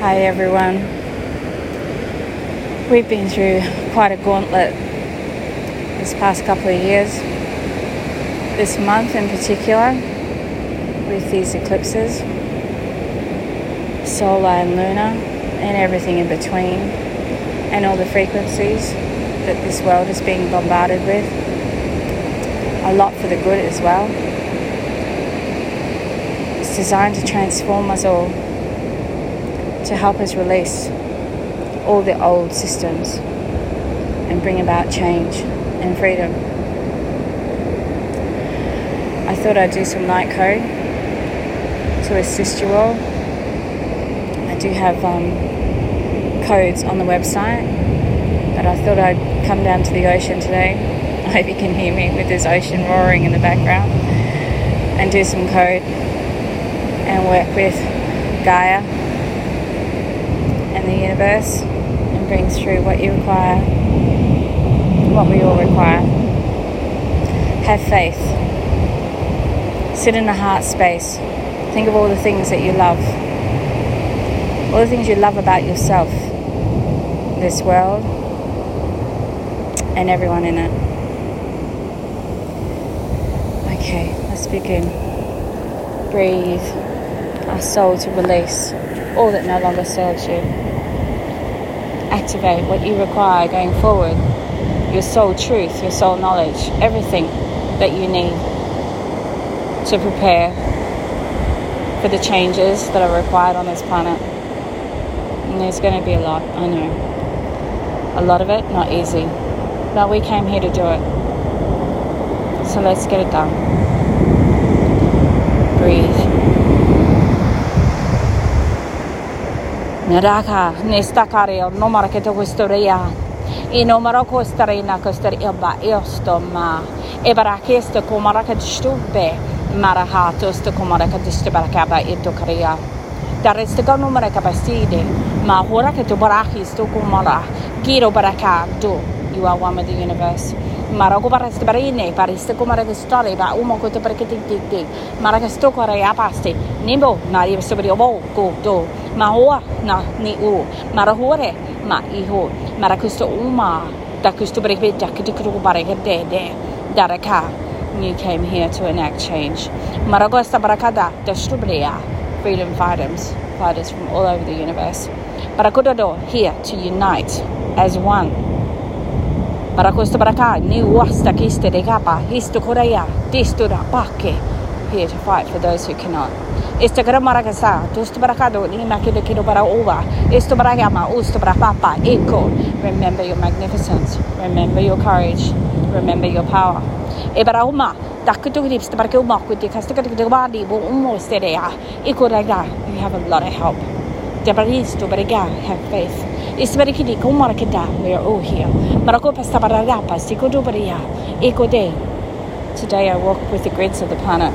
Hi everyone. We've been through quite a gauntlet this past couple of years. This month in particular, with these eclipses, solar and lunar, and everything in between, and all the frequencies that this world is being bombarded with. A lot for the good as well. It's designed to transform us all, to help us release all the old systems and bring about change and freedom. I thought I'd do some light code to assist you all. I do have um, codes on the website, but I thought I'd come down to the ocean today. I hope you can hear me with this ocean roaring in the background and do some code and work with Gaia the universe and brings through what you require, what we all require. Have faith. Sit in the heart space. Think of all the things that you love, all the things you love about yourself, this world, and everyone in it. Okay, let's begin. Breathe our soul to release all that no longer serves you. Activate what you require going forward your soul truth, your soul knowledge, everything that you need to prepare for the changes that are required on this planet. And there's going to be a lot, I know. A lot of it, not easy. But we came here to do it. So let's get it done. Breathe. Raga, nestakareo, nomarakete questoria. I nomarako starina questoria ba eostomma. E barakesto komaraka distube. Marahatosto komaraka distubarakaba itokaria. Darestega nomaraka baside. Ma hora che tu barachi sto komara. Giro barakando. You are one of the universe. Marago bareste barine, bariste komaraka story ba umoko te perketik tik tik. Maraka sto korea paste. Nimbo na go do. Ma hoa na ni u. Marahore ma iho. Marakusto uma. Dakusto breke dakituru bareke de de. Came here to enact change. Maragosta barakada destubria. Freedom fighters, fighters from all over the universe. Barakudodo here to unite as one. Barakosta baraka ni wasta kiste de kapa histo korea disto da pake here to fight for those who cannot. Esto kara marakasa, tusto barakado ni makide kido bara ova. Esto barakama usto barakapa eko. Remember your magnificence. Remember your courage. Remember your power. E bara uma takutu grips barke uma kuti kasta kata kata badi bo umo sterea. Eko raga. You have a lot of help. Debaristo barega have faith. Isbarikidi kumarakida. We are all here. Marako pasta baragapa sikodo baria. Eko de. Today I walk with the grids of the planet.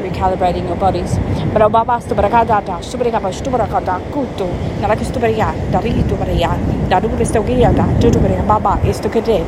recalibrating your bodies. Pero baba stubara ka data, stubare ka ba stubara ka da kuto. Nara ke stubare ya, dari itu bare ya. Da du be stogia da, tutubare baba isto ke de.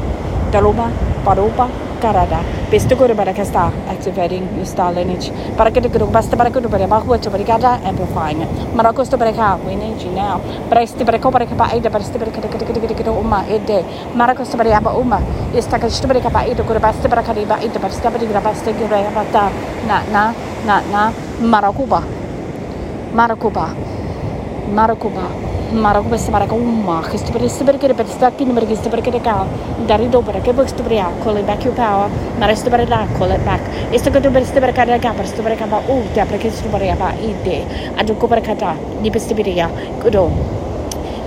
Daruba, paruba, karada. Besto kore bara kasta activating your star lineage. Para que te basta para que tu bara bahu to bara kada amplifying it. Marako sto bara ka we you now. Para este bara ko bara ka pa ida para este bara ka ka ka ka uma ede. Marako sto bara ba uma. Esta ka sto bara ka pa ida kore basta bara ka ba ida para sta bara basta que bara ba ta na na na na marakuba. Marakuba. Marakuba. Marakuba sta bara ka uma. Sto bara sto bara ka bara sta kin bara sto bara ka ka. Dari do bara ke bukst bara calling back your power. Mara sto bara la call it back. Esto que tu bara sto bara ka ka bara sto bara ka ba u te bara ke sto bara ba ide. Adu ko bara ka ta. Ni besta bara ya. Kudo.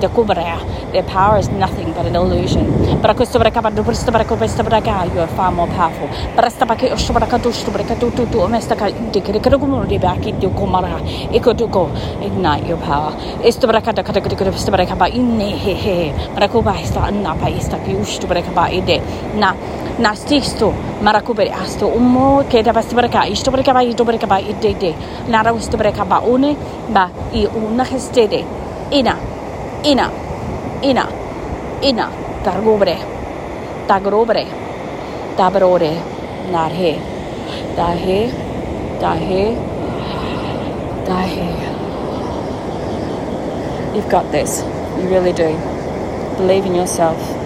Dekubarea. Their power is nothing but an illusion. Barakustabrakaba, dubristabrakabastabraka, you are far more powerful. Ignite your power. Istabrakata katakatukustabrakaba inne he he. Barakuba ista anna pa ista piushtabrakaba ide. Na na stisto marakubere asto umo ke da bastabraka ishtabrakaba ishtabrakaba ide de. Nara ustabrakaba une ba i una gestede. Ina, ina, ina, ina, targobre, tagrobre, tabrore, narhe, dahe, dahe, dahe. You've got this. You really do. Believe in yourself.